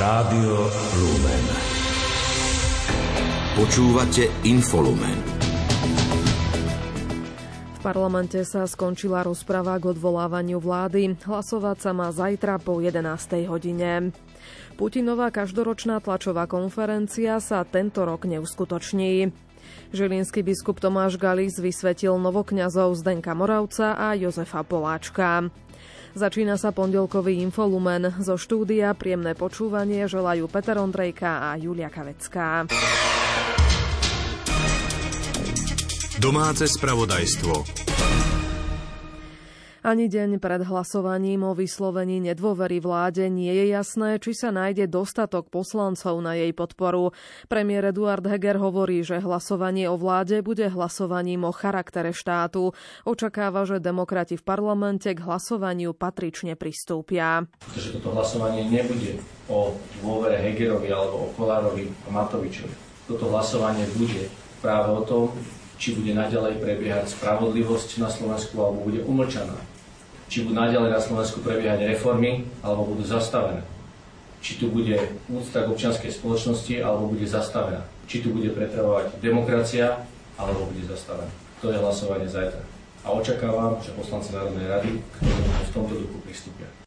Rádio Lumen. Počúvate Infolumen. V parlamente sa skončila rozprava k odvolávaniu vlády. Hlasovať sa má zajtra po 11. hodine. Putinová každoročná tlačová konferencia sa tento rok neuskutoční. Žilinský biskup Tomáš Galis vysvetil novokňazov Zdenka Moravca a Jozefa Poláčka. Začína sa pondelkový infolumen. Zo štúdia príjemné počúvanie želajú Peter Ondrejka a Julia Kavecká. Domáce spravodajstvo. Ani deň pred hlasovaním o vyslovení nedôvery vláde nie je jasné, či sa nájde dostatok poslancov na jej podporu. Premiér Eduard Heger hovorí, že hlasovanie o vláde bude hlasovaním o charaktere štátu. Očakáva, že demokrati v parlamente k hlasovaniu patrične pristúpia. Pretože toto hlasovanie nebude o dôvere Hegerovi alebo o Kolárovi a Matovičovi. Toto hlasovanie bude práve o tom, či bude naďalej prebiehať spravodlivosť na Slovensku alebo bude umlčaná či budú naďalej na Slovensku prebiehať reformy, alebo budú zastavené. Či tu bude úcta k občianskej spoločnosti, alebo bude zastavená. Či tu bude pretrvovať demokracia, alebo bude zastavená. To je hlasovanie zajtra. A očakávam, že poslanci Národnej rady k tomu v tomto duchu pristúpia.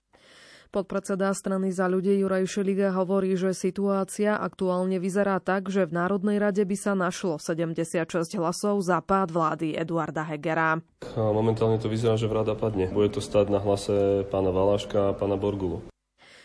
Podpredseda strany za ľudí Juraj Šeliga hovorí, že situácia aktuálne vyzerá tak, že v Národnej rade by sa našlo 76 hlasov za pád vlády Eduarda Hegera. Momentálne to vyzerá, že vrada padne. Bude to stať na hlase pána Valaška a pána Borgulu.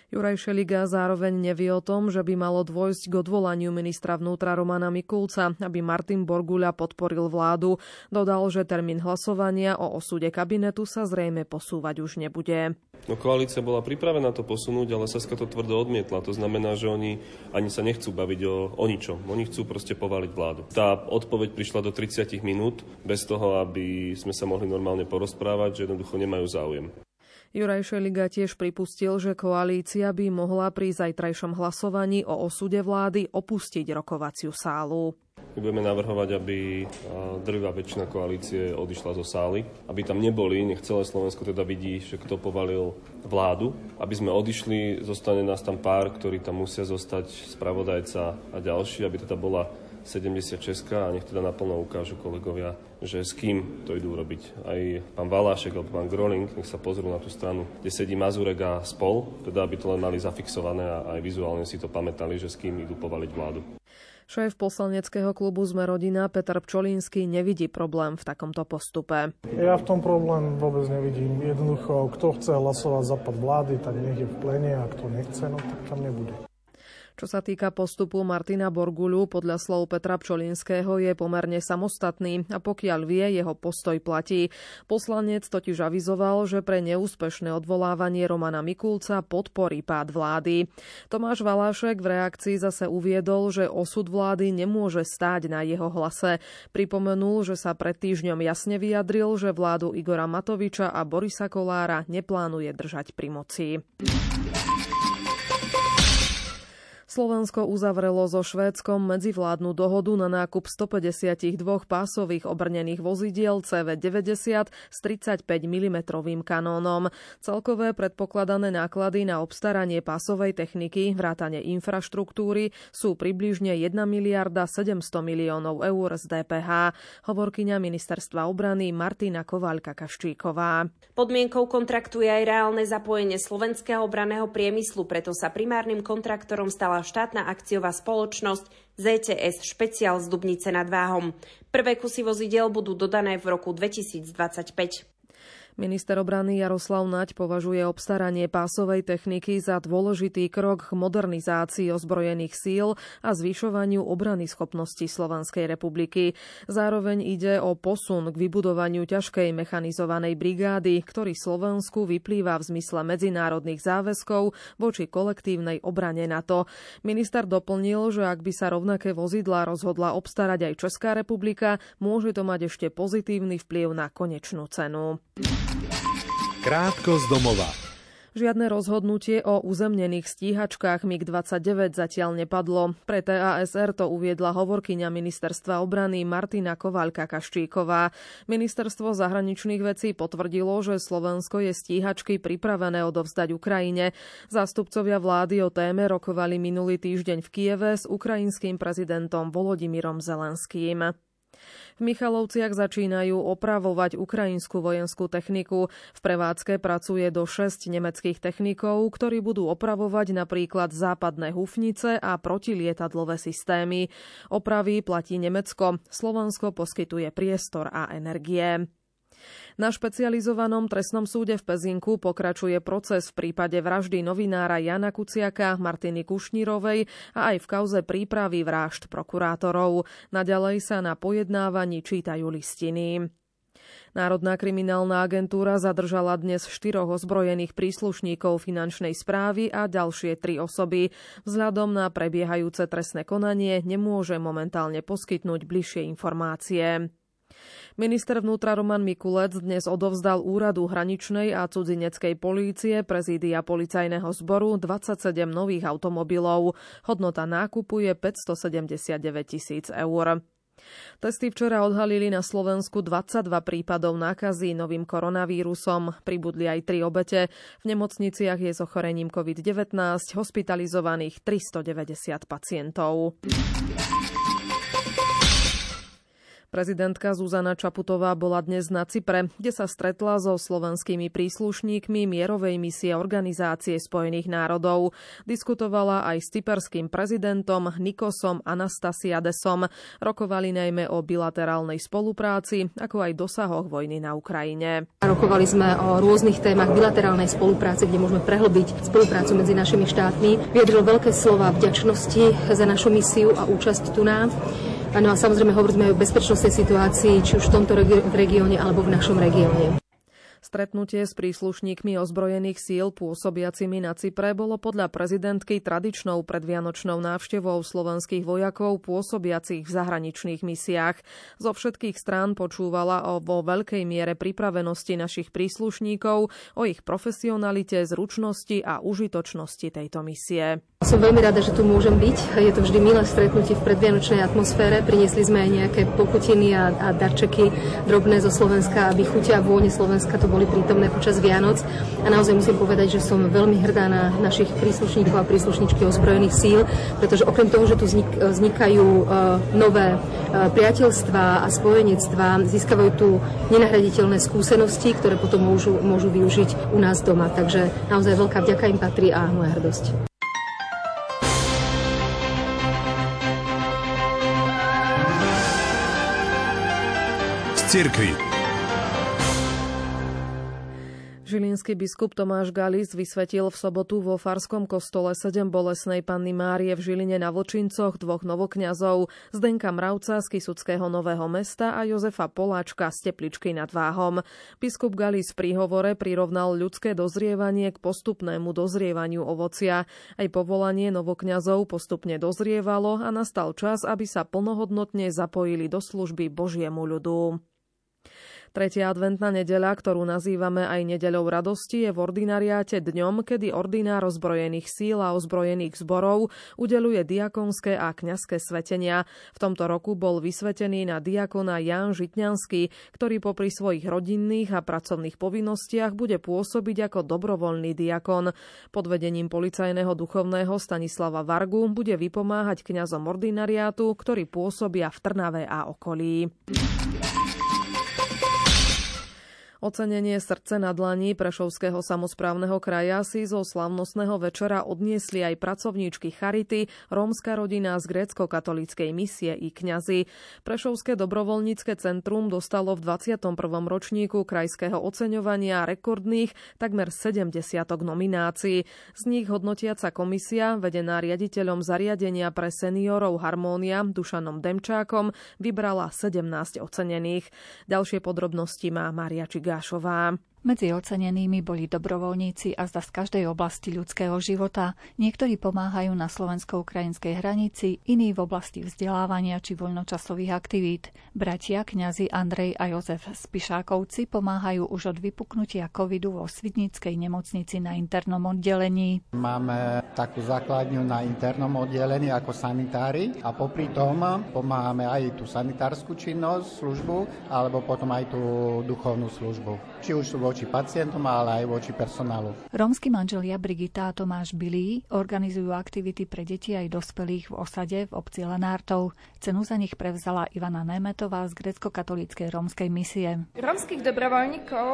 Juraj Šeliga zároveň nevie o tom, že by malo dôjsť k odvolaniu ministra vnútra Romana Mikulca, aby Martin Borguľa podporil vládu. Dodal, že termín hlasovania o osude kabinetu sa zrejme posúvať už nebude. No, koalícia bola pripravená to posunúť, ale Saska to tvrdo odmietla. To znamená, že oni ani sa nechcú baviť o, o ničom. Oni chcú proste povaliť vládu. Tá odpoveď prišla do 30 minút bez toho, aby sme sa mohli normálne porozprávať, že jednoducho nemajú záujem. Juraj Šeliga tiež pripustil, že koalícia by mohla pri zajtrajšom hlasovaní o osude vlády opustiť rokovaciu sálu. My budeme navrhovať, aby drvá väčšina koalície odišla zo sály, aby tam neboli, nech celé Slovensko teda vidí, že kto povalil vládu, aby sme odišli, zostane nás tam pár, ktorí tam musia zostať, spravodajca a ďalší, aby teda bola 76 a nech teda naplno ukážu kolegovia, že s kým to idú robiť. Aj pán Valášek alebo pán Groling, nech sa pozrú na tú stranu, kde sedí Mazurek a spol, teda aby to len mali zafixované a aj vizuálne si to pamätali, že s kým idú povaliť vládu. Šéf poslaneckého klubu Sme rodina Peter Pčolínsky nevidí problém v takomto postupe. Ja v tom problém vôbec nevidím. Jednoducho, kto chce hlasovať za pad vlády, tak nech je v plene a kto nechce, no tak tam nebude. Čo sa týka postupu Martina Borgulu, podľa slov Petra Pčolinského je pomerne samostatný a pokiaľ vie, jeho postoj platí. Poslanec totiž avizoval, že pre neúspešné odvolávanie Romana Mikulca podporí pád vlády. Tomáš Valášek v reakcii zase uviedol, že osud vlády nemôže stáť na jeho hlase. Pripomenul, že sa pred týždňom jasne vyjadril, že vládu Igora Matoviča a Borisa Kolára neplánuje držať pri moci. Slovensko uzavrelo so Švédskom medzivládnu dohodu na nákup 152 pásových obrnených vozidiel CV90 s 35 mm kanónom. Celkové predpokladané náklady na obstaranie pásovej techniky, vrátane infraštruktúry sú približne 1 miliarda 700 miliónov eur z DPH, hovorkyňa ministerstva obrany Martina Kovaľka-Kaščíková. Podmienkou kontraktu je aj reálne zapojenie slovenského obraného priemyslu, preto sa primárnym kontraktorom stala štátna akciová spoločnosť ZTS Špeciál z Dubnice nad Váhom. Prvé kusy vozidel budú dodané v roku 2025. Minister obrany Jaroslav Naď považuje obstaranie pásovej techniky za dôležitý krok k modernizácii ozbrojených síl a zvyšovaniu obrany schopností Slovenskej republiky. Zároveň ide o posun k vybudovaniu ťažkej mechanizovanej brigády, ktorý Slovensku vyplýva v zmysle medzinárodných záväzkov voči kolektívnej obrane NATO. Minister doplnil, že ak by sa rovnaké vozidlá rozhodla obstarať aj Česká republika, môže to mať ešte pozitívny vplyv na konečnú cenu. Krátko z domova. Žiadne rozhodnutie o uzemnených stíhačkách MiG-29 zatiaľ nepadlo. Pre TASR to uviedla hovorkyňa ministerstva obrany Martina Kovaľka Kaščíková. Ministerstvo zahraničných vecí potvrdilo, že Slovensko je stíhačky pripravené odovzdať Ukrajine. Zástupcovia vlády o téme rokovali minulý týždeň v Kieve s ukrajinským prezidentom Volodymyrom Zelenským. V Michalovciach začínajú opravovať ukrajinskú vojenskú techniku. V prevádzke pracuje do 6 nemeckých technikov, ktorí budú opravovať napríklad západné hufnice a protilietadlové systémy. Opravy platí Nemecko. Slovensko poskytuje priestor a energie. Na špecializovanom trestnom súde v Pezinku pokračuje proces v prípade vraždy novinára Jana Kuciaka, Martiny Kušnírovej a aj v kauze prípravy vražd prokurátorov. Naďalej sa na pojednávaní čítajú listiny. Národná kriminálna agentúra zadržala dnes štyroch ozbrojených príslušníkov finančnej správy a ďalšie tri osoby. Vzhľadom na prebiehajúce trestné konanie nemôže momentálne poskytnúť bližšie informácie. Minister vnútra Roman Mikulec dnes odovzdal úradu hraničnej a cudzineckej polície prezídia policajného zboru 27 nových automobilov. Hodnota nákupu je 579 tisíc eur. Testy včera odhalili na Slovensku 22 prípadov nákazy novým koronavírusom. Pribudli aj tri obete. V nemocniciach je s ochorením COVID-19 hospitalizovaných 390 pacientov. Prezidentka Zuzana Čaputová bola dnes na Cypre, kde sa stretla so slovenskými príslušníkmi mierovej misie Organizácie spojených národov. Diskutovala aj s cyperským prezidentom Nikosom Anastasiadesom. Rokovali najmä o bilaterálnej spolupráci, ako aj dosahoch vojny na Ukrajine. Rokovali sme o rôznych témach bilaterálnej spolupráce, kde môžeme prehlbiť spoluprácu medzi našimi štátmi. Viedril veľké slova vďačnosti za našu misiu a účasť tu nám. No a samozrejme hovoríme aj o bezpečnostnej situácii, či už v tomto regióne alebo v našom regióne. Stretnutie s príslušníkmi ozbrojených síl pôsobiacimi na Cypre bolo podľa prezidentky tradičnou predvianočnou návštevou slovenských vojakov pôsobiacich v zahraničných misiách. Zo všetkých strán počúvala o vo veľkej miere pripravenosti našich príslušníkov, o ich profesionalite, zručnosti a užitočnosti tejto misie. Som veľmi rada, že tu môžem byť. Je to vždy milé stretnutie v predvianočnej atmosfére. Priniesli sme aj nejaké pokutiny a, a darčeky drobné zo Slovenska, aby chutia a vône Slovenska to boli prítomné počas Vianoc. A naozaj musím povedať, že som veľmi hrdá na našich príslušníkov a príslušničky ozbrojených síl, pretože okrem toho, že tu vznikajú e, nové e, priateľstvá a spojenectvá, získavajú tu nenahraditeľné skúsenosti, ktoré potom môžu, môžu využiť u nás doma. Takže naozaj veľká vďaka im patrí a moja hrdosť. cirkvi. Žilinský biskup Tomáš Galis vysvetil v sobotu vo Farskom kostole 7 bolesnej panny Márie v Žiline na Vočincoch dvoch novokňazov, Zdenka Mravca z Kisuckého Nového mesta a Jozefa Poláčka z Tepličky nad Váhom. Biskup Galis v príhovore prirovnal ľudské dozrievanie k postupnému dozrievaniu ovocia. Aj povolanie novokňazov postupne dozrievalo a nastal čas, aby sa plnohodnotne zapojili do služby Božiemu ľudu. Tretia adventná nedeľa, ktorú nazývame aj nedeľou radosti, je v ordinariáte dňom, kedy ordinár ozbrojených síl a ozbrojených zborov udeluje diakonské a kňazské svetenia. V tomto roku bol vysvetený na diakona Jan Žitňanský, ktorý popri svojich rodinných a pracovných povinnostiach bude pôsobiť ako dobrovoľný diakon. Pod vedením policajného duchovného Stanislava Vargu bude vypomáhať kňazom ordinariátu, ktorí pôsobia v Trnave a okolí. Ocenenie srdce na dlani Prešovského samozprávneho kraja si zo slavnostného večera odniesli aj pracovníčky Charity, rómska rodina z grécko-katolíckej misie i kňazi. Prešovské dobrovoľnícke centrum dostalo v 21. ročníku krajského oceňovania rekordných takmer 70 nominácií. Z nich hodnotiaca komisia, vedená riaditeľom zariadenia pre seniorov Harmónia Dušanom Demčákom, vybrala 17 ocenených. Ďalšie podrobnosti má Maria Čigášová. Medzi ocenenými boli dobrovoľníci a zda z každej oblasti ľudského života. Niektorí pomáhajú na slovensko-ukrajinskej hranici, iní v oblasti vzdelávania či voľnočasových aktivít. Bratia kňazi Andrej a Jozef Spišákovci pomáhajú už od vypuknutia covidu vo Svidnickej nemocnici na internom oddelení. Máme takú základňu na internom oddelení ako sanitári a popri tom pomáhame aj tú sanitárskú činnosť, službu, alebo potom aj tú duchovnú službu. Či už sú voči pacientom, ale aj voči personálu. Rómsky manželia Brigita a Tomáš Bilí organizujú aktivity pre deti aj dospelých v osade v obci Lenártov. Cenu za nich prevzala Ivana Nemetová z grecko-katolíckej rómskej misie. Rómskych dobrovoľníkov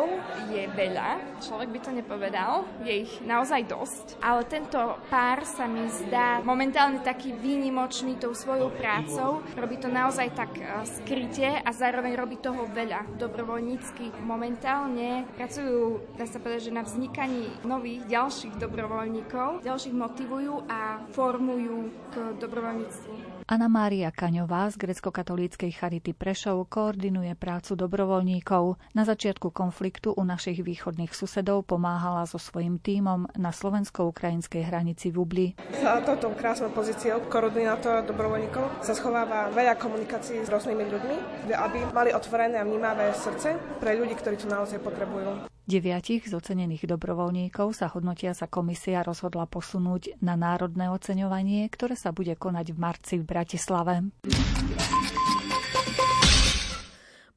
je veľa, človek by to nepovedal, je ich naozaj dosť, ale tento pár sa mi zdá momentálne taký výnimočný tou svojou prácou. Robí to naozaj tak e, skryte a zároveň robí toho veľa dobrovoľnícky. Momentálne pracujú, dá sa povedať, že na vznikaní nových ďalších dobrovoľníkov, ďalších motivujú a formujú k dobrovoľníctvu. Anna Mária Kaňová z grecko-katolíckej Charity Prešov koordinuje prácu dobrovoľníkov. Na začiatku konfliktu u našich východných susedov pomáhala so svojím tímom na slovensko-ukrajinskej hranici v Ubli. Za touto krásnou pozíciou koordinátora dobrovoľníkov sa schováva veľa komunikácií s rôznymi ľuďmi, aby mali otvorené a vnímavé srdce pre ľudí, ktorí to naozaj potrebujú. Deviatich z ocenených dobrovoľníkov sa hodnotia sa komisia rozhodla posunúť na národné oceňovanie, ktoré sa bude konať v marci v Bratislave.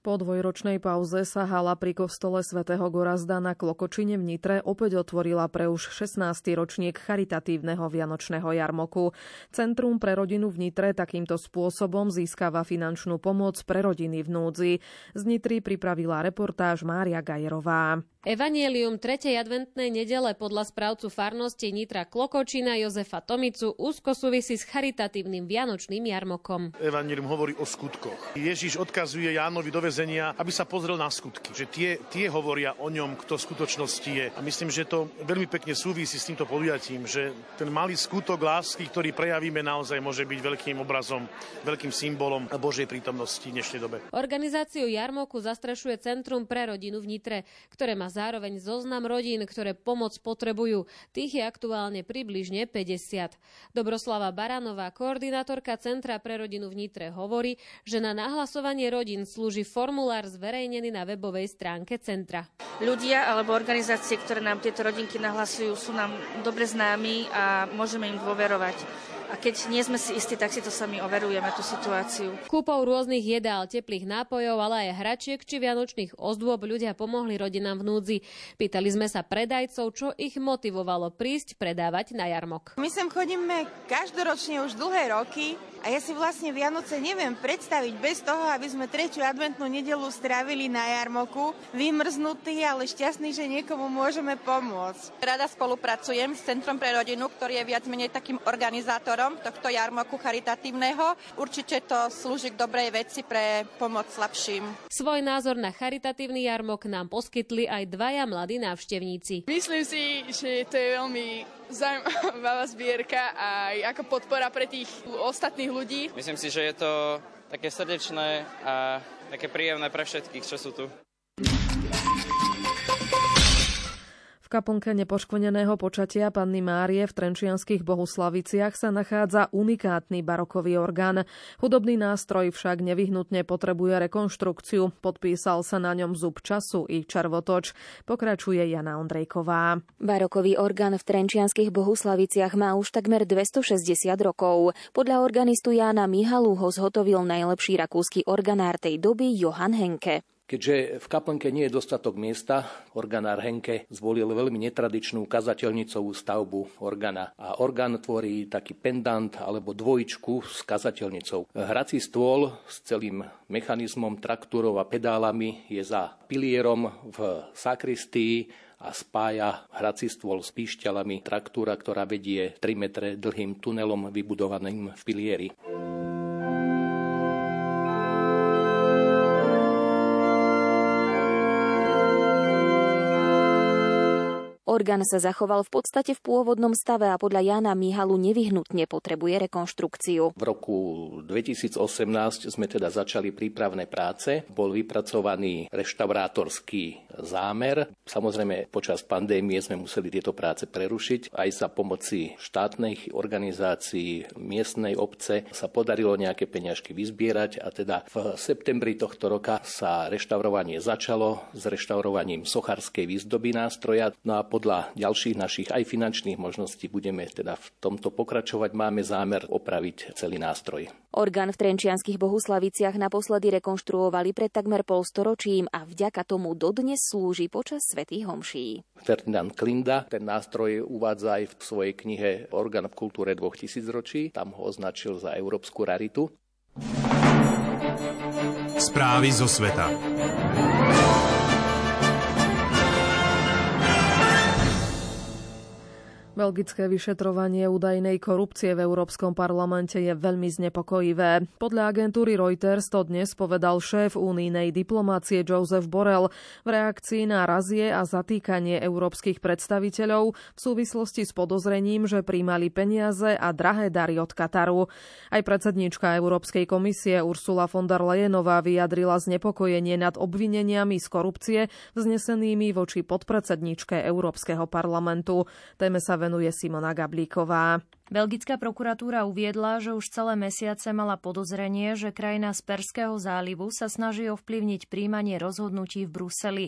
Po dvojročnej pauze sa hala pri kostole svätého Gorazda na Klokočine v Nitre opäť otvorila pre už 16. ročník charitatívneho vianočného jarmoku. Centrum pre rodinu v Nitre takýmto spôsobom získava finančnú pomoc pre rodiny v núdzi. Z Nitry pripravila reportáž Mária Gajerová. Evangelium 3. adventnej nedele podľa správcu farnosti Nitra Klokočina Jozefa Tomicu úzko súvisí s charitatívnym vianočným jarmokom. Evangelium hovorí o skutkoch. Ježiš odkazuje Jánovi do vezenia, aby sa pozrel na skutky. Že tie, tie hovoria o ňom, kto v skutočnosti je. A myslím, že to veľmi pekne súvisí s týmto podujatím, že ten malý skutok lásky, ktorý prejavíme naozaj môže byť veľkým obrazom, veľkým symbolom Božej prítomnosti v dnešnej dobe. Organizáciu jarmoku zastrešuje Centrum pre rodinu v Nitre, ktoré má zároveň zoznam rodín, ktoré pomoc potrebujú. Tých je aktuálne približne 50. Dobroslava Baranová, koordinátorka Centra pre rodinu v Nitre, hovorí, že na nahlasovanie rodín slúži formulár zverejnený na webovej stránke centra. Ľudia alebo organizácie, ktoré nám tieto rodinky nahlasujú, sú nám dobre známi a môžeme im dôverovať a keď nie sme si istí, tak si to sami overujeme, tú situáciu. Kúpou rôznych jedál, teplých nápojov, ale aj hračiek či vianočných ozdôb ľudia pomohli rodinám v núdzi. Pýtali sme sa predajcov, čo ich motivovalo prísť predávať na jarmok. My sem chodíme každoročne už dlhé roky a ja si vlastne Vianoce neviem predstaviť bez toho, aby sme tretiu adventnú nedelu strávili na jarmoku, vymrznutí, ale šťastní, že niekomu môžeme pomôcť. Rada spolupracujem s Centrom pre rodinu, ktorý je viac menej takým organizátorom tohto jarmoku charitatívneho. Určite to slúži k dobrej veci pre pomoc slabším. Svoj názor na charitatívny jarmok nám poskytli aj dvaja mladí návštevníci. Myslím si, že to je veľmi zaujímavá zbierka a ako podpora pre tých ostatných ľudí. Myslím si, že je to také srdečné a také príjemné pre všetkých, čo sú tu. V kaplnke nepoškvrneného počatia panny Márie v Trenčianských Bohuslaviciach sa nachádza unikátny barokový orgán. Hudobný nástroj však nevyhnutne potrebuje rekonštrukciu. Podpísal sa na ňom zub času i červotoč. Pokračuje Jana Ondrejková. Barokový orgán v Trenčianských Bohuslaviciach má už takmer 260 rokov. Podľa organistu Jána Mihalu ho zhotovil najlepší rakúsky organár tej doby Johann Henke. Keďže v kaplnke nie je dostatok miesta, organár Henke zvolil veľmi netradičnú kazateľnicovú stavbu organa. A orgán tvorí taký pendant alebo dvojičku s kazateľnicou. Hrací stôl s celým mechanizmom, traktúrov a pedálami je za pilierom v sakristii a spája hrací stôl s píšťalami traktúra, ktorá vedie 3 metre dlhým tunelom vybudovaným v pilieri. Orgán sa zachoval v podstate v pôvodnom stave a podľa Jana Mihalu nevyhnutne potrebuje rekonštrukciu. V roku 2018 sme teda začali prípravné práce. Bol vypracovaný reštaurátorský zámer. Samozrejme, počas pandémie sme museli tieto práce prerušiť. Aj za pomoci štátnych organizácií, miestnej obce sa podarilo nejaké peňažky vyzbierať a teda v septembri tohto roka sa reštaurovanie začalo s reštaurovaním sochárskej výzdoby nástroja. No a podľa ďalších našich aj finančných možností budeme teda v tomto pokračovať. Máme zámer opraviť celý nástroj. Orgán v Trenčianských Bohuslaviciach naposledy rekonštruovali pred takmer polstoročím a vďaka tomu dodnes slúži počas svätých homší. Ferdinand Klinda ten nástroj uvádza aj v svojej knihe Orgán v kultúre 2000 ročí. Tam ho označil za európsku raritu. Správy zo sveta. Belgické vyšetrovanie údajnej korupcie v Európskom parlamente je veľmi znepokojivé. Podľa agentúry Reuters to dnes povedal šéf únijnej diplomácie Joseph Borrell v reakcii na razie a zatýkanie európskych predstaviteľov v súvislosti s podozrením, že príjmali peniaze a drahé dary od Kataru. Aj predsednička Európskej komisie Ursula von der Leyenová vyjadrila znepokojenie nad obvineniami z korupcie vznesenými voči podpredsedničke Európskeho parlamentu. Téme sa venuje Simona Gablíková. Belgická prokuratúra uviedla, že už celé mesiace mala podozrenie, že krajina z Perského zálivu sa snaží ovplyvniť príjmanie rozhodnutí v Bruseli.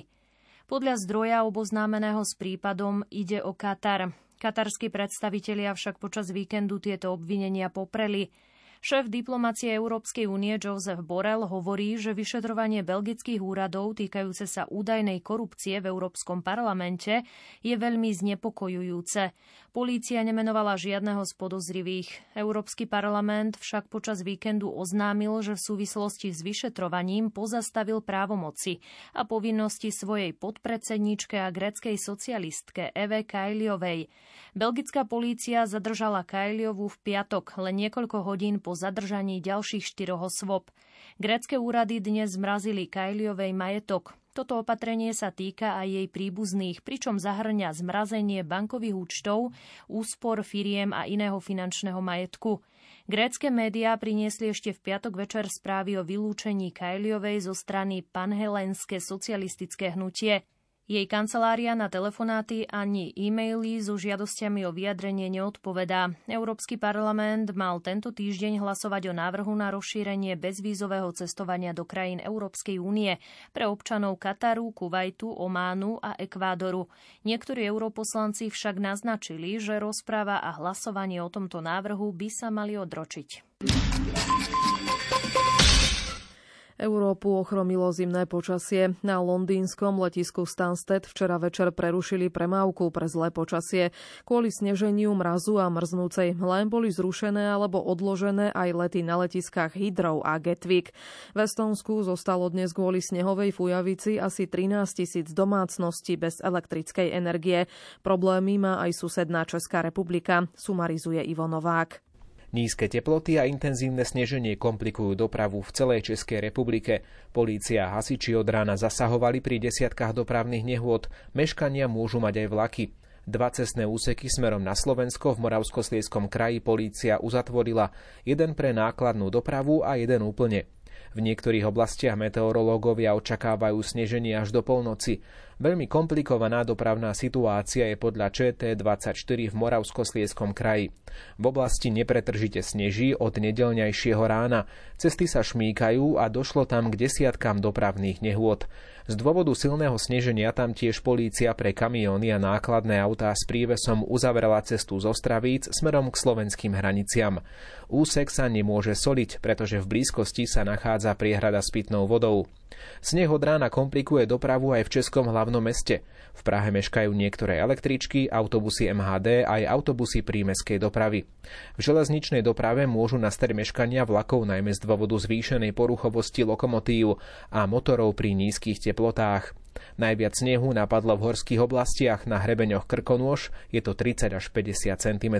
Podľa zdroja oboznámeného s prípadom ide o Katar. Katarskí predstavitelia však počas víkendu tieto obvinenia popreli. Šéf diplomácie Európskej únie Joseph Borrell hovorí, že vyšetrovanie belgických úradov týkajúce sa údajnej korupcie v Európskom parlamente je veľmi znepokojujúce. Polícia nemenovala žiadneho z podozrivých. Európsky parlament však počas víkendu oznámil, že v súvislosti s vyšetrovaním pozastavil právomoci a povinnosti svojej podpredsedničke a greckej socialistke Eve Kajliovej. Belgická polícia zadržala Kajliovu v piatok len niekoľko hodín po zadržaní ďalších štyroch osôb. Grécké úrady dnes zmrazili Kajliovej majetok. Toto opatrenie sa týka aj jej príbuzných, pričom zahrňa zmrazenie bankových účtov, úspor firiem a iného finančného majetku. Grécké médiá priniesli ešte v piatok večer správy o vylúčení Kajliovej zo strany panhelenské socialistické hnutie. Jej kancelária na telefonáty ani e-maily so žiadosťami o vyjadrenie neodpovedá. Európsky parlament mal tento týždeň hlasovať o návrhu na rozšírenie bezvízového cestovania do krajín Európskej únie pre občanov Kataru, Kuwaitu, Ománu a Ekvádoru. Niektorí europoslanci však naznačili, že rozpráva a hlasovanie o tomto návrhu by sa mali odročiť. Európu ochromilo zimné počasie. Na londýnskom letisku Stansted včera večer prerušili premávku pre zlé počasie. Kvôli sneženiu, mrazu a mrznúcej len boli zrušené alebo odložené aj lety na letiskách Hydrov a Gatwick. V Estonsku zostalo dnes kvôli snehovej fujavici asi 13 tisíc domácností bez elektrickej energie. Problémy má aj susedná Česká republika, sumarizuje Ivo Novák. Nízke teploty a intenzívne sneženie komplikujú dopravu v celej Českej republike. Polícia a hasiči od rána zasahovali pri desiatkách dopravných nehôd. Meškania môžu mať aj vlaky. Dva cestné úseky smerom na Slovensko v Moravskoslieskom kraji polícia uzatvorila, jeden pre nákladnú dopravu a jeden úplne. V niektorých oblastiach meteorológovia očakávajú sneženie až do polnoci. Veľmi komplikovaná dopravná situácia je podľa ČT24 v Moravskoslieskom kraji. V oblasti nepretržite sneží od nedelňajšieho rána. Cesty sa šmíkajú a došlo tam k desiatkám dopravných nehôd. Z dôvodu silného sneženia tam tiež polícia pre kamióny a nákladné autá s prívesom uzavrela cestu z Ostravíc smerom k slovenským hraniciam. Úsek sa nemôže soliť, pretože v blízkosti sa nachádza priehrada s pitnou vodou. Sneh od rána komplikuje dopravu aj v Českom hlavnom meste. V Prahe meškajú niektoré električky, autobusy MHD aj autobusy prímeskej dopravy. V železničnej doprave môžu nastať meškania vlakov najmä z dôvodu zvýšenej poruchovosti lokomotív a motorov pri nízkych teplotách. Najviac snehu napadlo v horských oblastiach na hrebeňoch Krkonôž, je to 30 až 50 cm.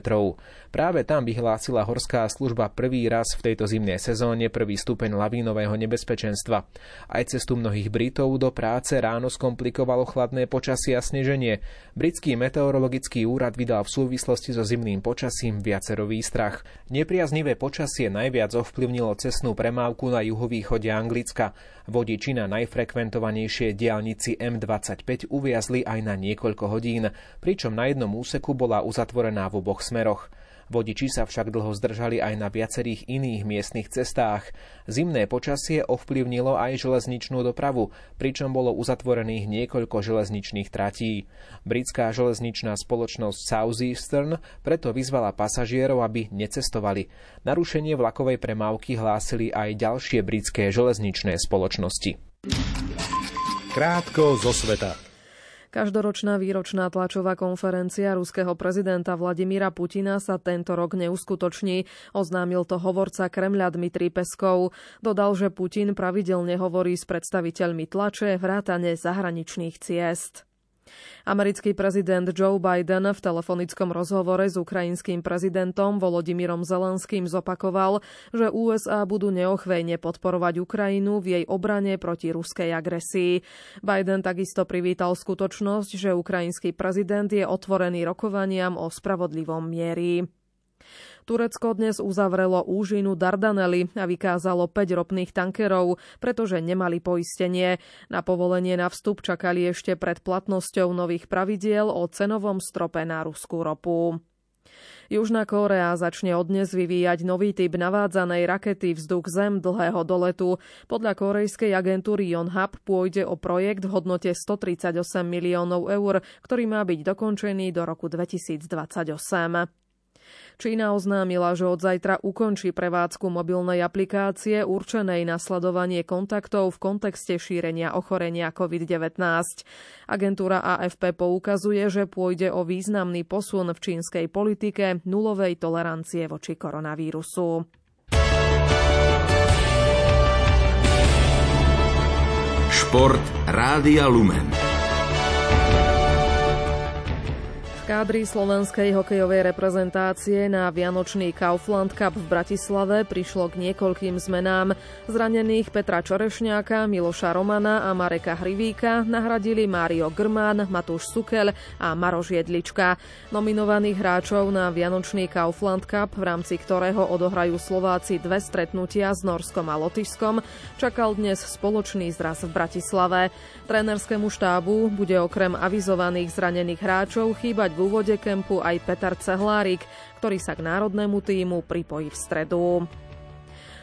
Práve tam vyhlásila horská služba prvý raz v tejto zimnej sezóne prvý stupeň lavínového nebezpečenstva. Aj cestu mnohých Britov do práce ráno skomplikovalo chladné počasie a sneženie. Britský meteorologický úrad vydal v súvislosti so zimným počasím viacero výstrach. Nepriaznivé počasie najviac ovplyvnilo cestnú premávku na juhovýchode Anglicka. Vodiči na najfrekventovanejšie diálnici M25 uviazli aj na niekoľko hodín, pričom na jednom úseku bola uzatvorená v oboch smeroch. Vodiči sa však dlho zdržali aj na viacerých iných miestnych cestách. Zimné počasie ovplyvnilo aj železničnú dopravu, pričom bolo uzatvorených niekoľko železničných tratí. Britská železničná spoločnosť Southeastern preto vyzvala pasažierov, aby necestovali. Narušenie vlakovej premávky hlásili aj ďalšie britské železničné spoločnosti. Krátko zo sveta. Každoročná výročná tlačová konferencia ruského prezidenta Vladimíra Putina sa tento rok neuskutoční, oznámil to hovorca Kremľa Dmitrij Peskov. Dodal, že Putin pravidelne hovorí s predstaviteľmi tlače vrátane zahraničných ciest. Americký prezident Joe Biden v telefonickom rozhovore s ukrajinským prezidentom Volodymyrom Zelenským zopakoval, že USA budú neochvejne podporovať Ukrajinu v jej obrane proti ruskej agresii. Biden takisto privítal skutočnosť, že ukrajinský prezident je otvorený rokovaniam o spravodlivom mierí. Turecko dnes uzavrelo úžinu Dardanely a vykázalo 5 ropných tankerov, pretože nemali poistenie. Na povolenie na vstup čakali ešte pred platnosťou nových pravidiel o cenovom strope na ruskú ropu. Južná Kórea začne odnes vyvíjať nový typ navádzanej rakety vzduch-zem dlhého doletu. Podľa korejskej agentúry Yonhap pôjde o projekt v hodnote 138 miliónov eur, ktorý má byť dokončený do roku 2028. Čína oznámila, že od zajtra ukončí prevádzku mobilnej aplikácie určenej na sledovanie kontaktov v kontexte šírenia ochorenia COVID-19. Agentúra AFP poukazuje, že pôjde o významný posun v čínskej politike nulovej tolerancie voči koronavírusu. Šport Rádia Lumen. Kádri slovenskej hokejovej reprezentácie na Vianočný Kaufland Cup v Bratislave prišlo k niekoľkým zmenám. Zranených Petra Čorešňáka, Miloša Romana a Mareka Hrivíka nahradili Mário Grmán, Matúš Sukel a Maroš Jedlička. Nominovaných hráčov na Vianočný Kaufland Cup, v rámci ktorého odohrajú Slováci dve stretnutia s Norskom a Lotyšskom, čakal dnes spoločný zraz v Bratislave. Trénerskému štábu bude okrem avizovaných zranených hráčov chýbať v úvode kempu aj Petar Cehlárik, ktorý sa k národnému týmu pripojí v stredu.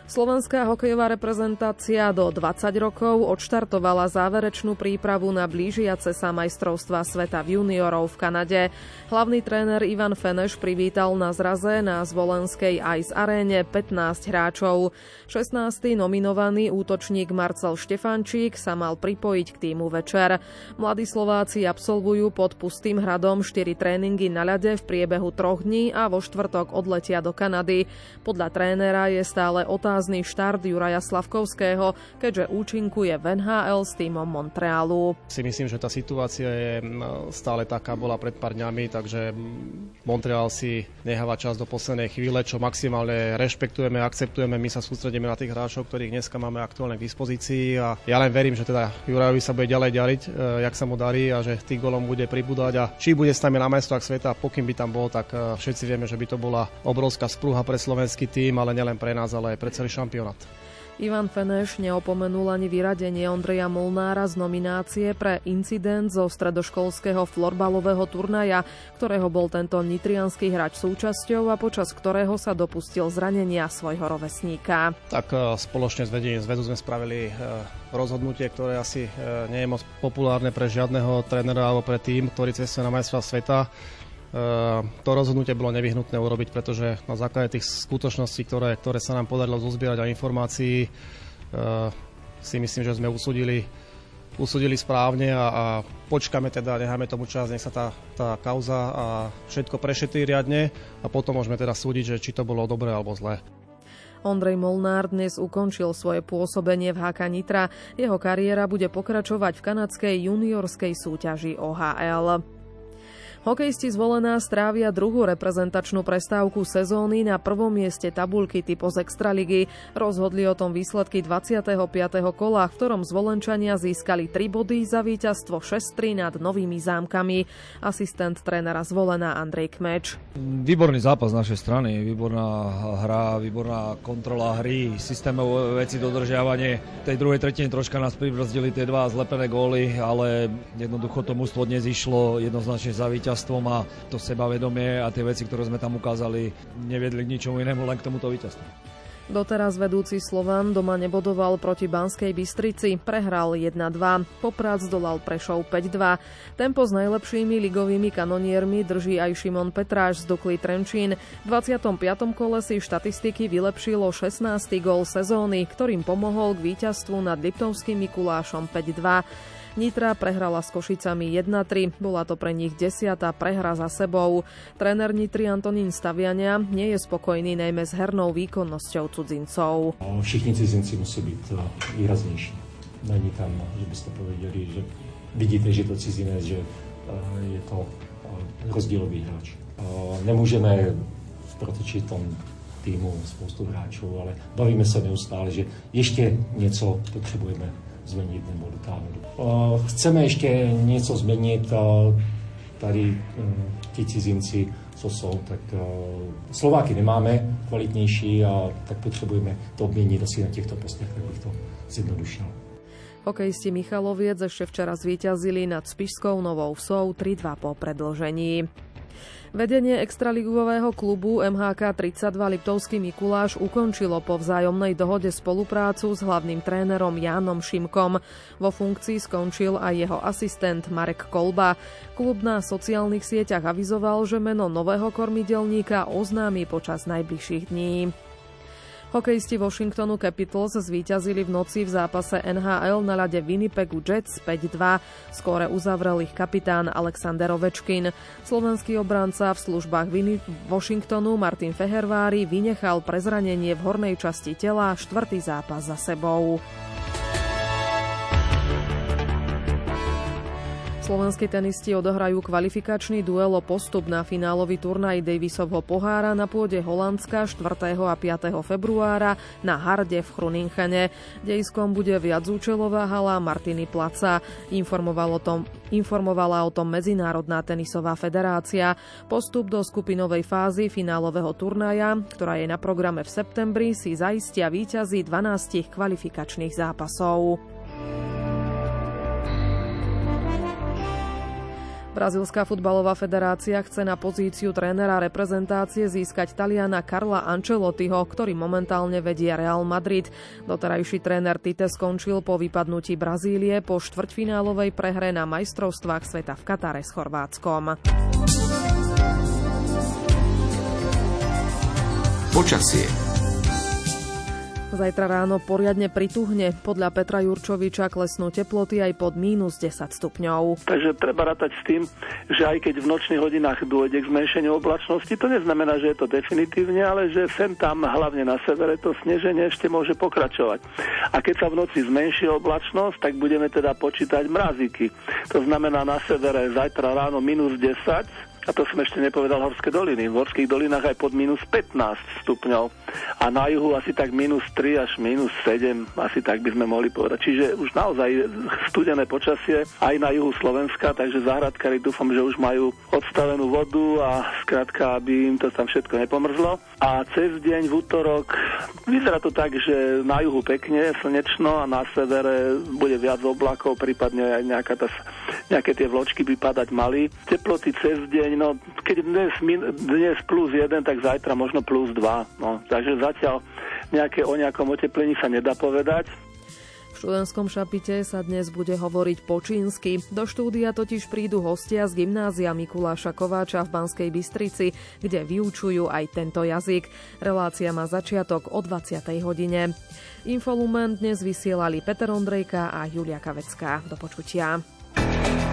Slovenská hokejová reprezentácia do 20 rokov odštartovala záverečnú prípravu na blížiace sa majstrovstva sveta v juniorov v Kanade. Hlavný tréner Ivan Feneš privítal na zraze na zvolenskej Ice aréne 15 hráčov. 16. nominovaný útočník Marcel Štefančík sa mal pripojiť k týmu večer. Mladí Slováci absolvujú pod pustým hradom 4 tréningy na ľade v priebehu troch dní a vo štvrtok odletia do Kanady. Podľa trénera je stále otázka, otázny štart Juraja Slavkovského, keďže účinkuje v NHL s týmom Montrealu. Si myslím, že tá situácia je stále taká, bola pred pár dňami, takže Montreal si necháva čas do poslednej chvíle, čo maximálne rešpektujeme, akceptujeme. My sa sústredíme na tých hráčov, ktorých dneska máme aktuálne k dispozícii a ja len verím, že teda Jurajovi sa bude ďalej ďariť, e, jak sa mu darí a že tých golom bude pribúdať a či bude s nami na majstrovách sveta, pokým by tam bol, tak e, všetci vieme, že by to bola obrovská sprúha pre slovenský tým, ale nielen pre nás, ale aj pre celý celý šampionát. Ivan Feneš neopomenul ani vyradenie Ondreja Molnára z nominácie pre incident zo stredoškolského florbalového turnaja, ktorého bol tento nitrianský hráč súčasťou a počas ktorého sa dopustil zranenia svojho rovesníka. Tak e, spoločne s vedením zväzu sme spravili e, rozhodnutie, ktoré asi e, nie je moc populárne pre žiadneho trénera alebo pre tým, ktorý cestuje na majstva sveta to rozhodnutie bolo nevyhnutné urobiť, pretože na základe tých skutočností, ktoré, ktoré sa nám podarilo zozbierať a informácií, eh, si myslím, že sme usudili, usudili správne a, a počkáme teda, necháme tomu čas, nech sa tá, tá kauza a všetko prešetrí riadne a potom môžeme teda súdiť, že či to bolo dobré alebo zlé. Ondrej Molnár dnes ukončil svoje pôsobenie v HK Nitra. Jeho kariéra bude pokračovať v kanadskej juniorskej súťaži OHL. Hokejisti zvolená strávia druhú reprezentačnú prestávku sezóny na prvom mieste tabulky typu z Extraligy. Rozhodli o tom výsledky 25. kola, v ktorom zvolenčania získali 3 body za víťazstvo 6-3 nad novými zámkami. Asistent trénera zvolená Andrej Kmeč. Výborný zápas našej strany, výborná hra, výborná kontrola hry, systémové veci, dodržiavanie. Tej druhej tretine troška nás pribrzdili tie dva zlepené góly, ale jednoducho to mužstvo dnes jednoznačne za víťaz víťazstvom a to sebavedomie a tie veci, ktoré sme tam ukázali, neviedli k ničomu inému, len k tomuto víťazstvu. Doteraz vedúci Slovan doma nebodoval proti Banskej Bystrici, prehral 1-2. Poprác zdolal Prešov 5-2. Tempo s najlepšími ligovými kanoniermi drží aj Šimon Petráš z Dukly Trenčín. V 25. kole si štatistiky vylepšilo 16. gól sezóny, ktorým pomohol k víťazstvu nad Liptovským Mikulášom 5-2. Nitra prehrala s Košicami 1-3, bola to pre nich desiatá prehra za sebou. Tréner Nitry Antonín Staviania nie je spokojný najmä s hernou výkonnosťou cudzincov. Všichni cudzinci musí byť eh, výraznejší. Není tam, že by ste povedali, že vidíte, že to cizinec, že je to eh, rozdielový hráč. Nemôžeme v protičitom týmu spoustu hráčov, ale bavíme sa neustále, že ešte niečo potrebujeme zmeniť nebo dotáhnuť. Chceme ešte niečo zmeniť, tady hm, tí cizinci, co sú, tak Slováky nemáme kvalitnější a tak potřebujeme to obměnit asi na těchto postech, tak to zjednodušil. Hokejisti Michaloviec ešte včera zvíťazili nad Spišskou Novou Vsou 3-2 po predlžení. Vedenie extraligového klubu MHK 32 Liptovský Mikuláš ukončilo po vzájomnej dohode spoluprácu s hlavným trénerom Jánom Šimkom. Vo funkcii skončil aj jeho asistent Marek Kolba. Klub na sociálnych sieťach avizoval, že meno nového kormidelníka oznámi počas najbližších dní. Hokejisti Washingtonu Capitals zvíťazili v noci v zápase NHL na ľade Winnipegu Jets 5-2. Skóre uzavrel ich kapitán Alexander Ovečkin. Slovenský obranca v službách Winni- Washingtonu Martin Fehervári vynechal prezranenie v hornej časti tela štvrtý zápas za sebou. Slovenskí tenisti odohrajú kvalifikačný duel o postup na finálový turnaj Davisovho pohára na pôde Holandska 4. a 5. februára na Harde v Chruninchene. Dejskom bude viacúčelová hala Martiny Placa. Informoval o tom, informovala o tom Medzinárodná tenisová federácia. Postup do skupinovej fázy finálového turnaja, ktorá je na programe v septembri, si zaistia víťazí 12 kvalifikačných zápasov. Brazílska futbalová federácia chce na pozíciu trénera reprezentácie získať Taliana Karla Ancelottiho, ktorý momentálne vedie Real Madrid. Doterajší tréner Tite skončil po vypadnutí Brazílie po štvrťfinálovej prehre na majstrovstvách sveta v Katare s Chorvátskom. Počasie Zajtra ráno poriadne prituhne. Podľa Petra Jurčoviča klesnú teploty aj pod mínus 10 stupňov. Takže treba rátať s tým, že aj keď v nočných hodinách dôjde k zmenšeniu oblačnosti, to neznamená, že je to definitívne, ale že sem tam, hlavne na severe, to sneženie ešte môže pokračovať. A keď sa v noci zmenší oblačnosť, tak budeme teda počítať mraziky. To znamená na severe zajtra ráno minus 10, a to som ešte nepovedal horské doliny. V horských dolinách aj pod minus 15 stupňov. A na juhu asi tak minus 3 až minus 7, asi tak by sme mohli povedať. Čiže už naozaj studené počasie aj na juhu Slovenska, takže záhradkári dúfam, že už majú odstavenú vodu a skrátka, aby im to tam všetko nepomrzlo. A cez deň v útorok vyzerá to tak, že na juhu pekne, slnečno a na severe bude viac oblakov, prípadne aj nejaká tá, nejaké tie vločky by padať mali. Teploty cez deň no keď dnes, dnes plus 1, tak zajtra možno plus 2. No, takže zatiaľ nejaké, o nejakom oteplení sa nedá povedať. V študentskom šapite sa dnes bude hovoriť po čínsky. Do štúdia totiž prídu hostia z gymnázia Mikuláša Kováča v Banskej Bystrici, kde vyučujú aj tento jazyk. Relácia má začiatok o 20. hodine. Infolument dnes vysielali Peter Ondrejka a Julia Kavecká. Do počutia. Thank you.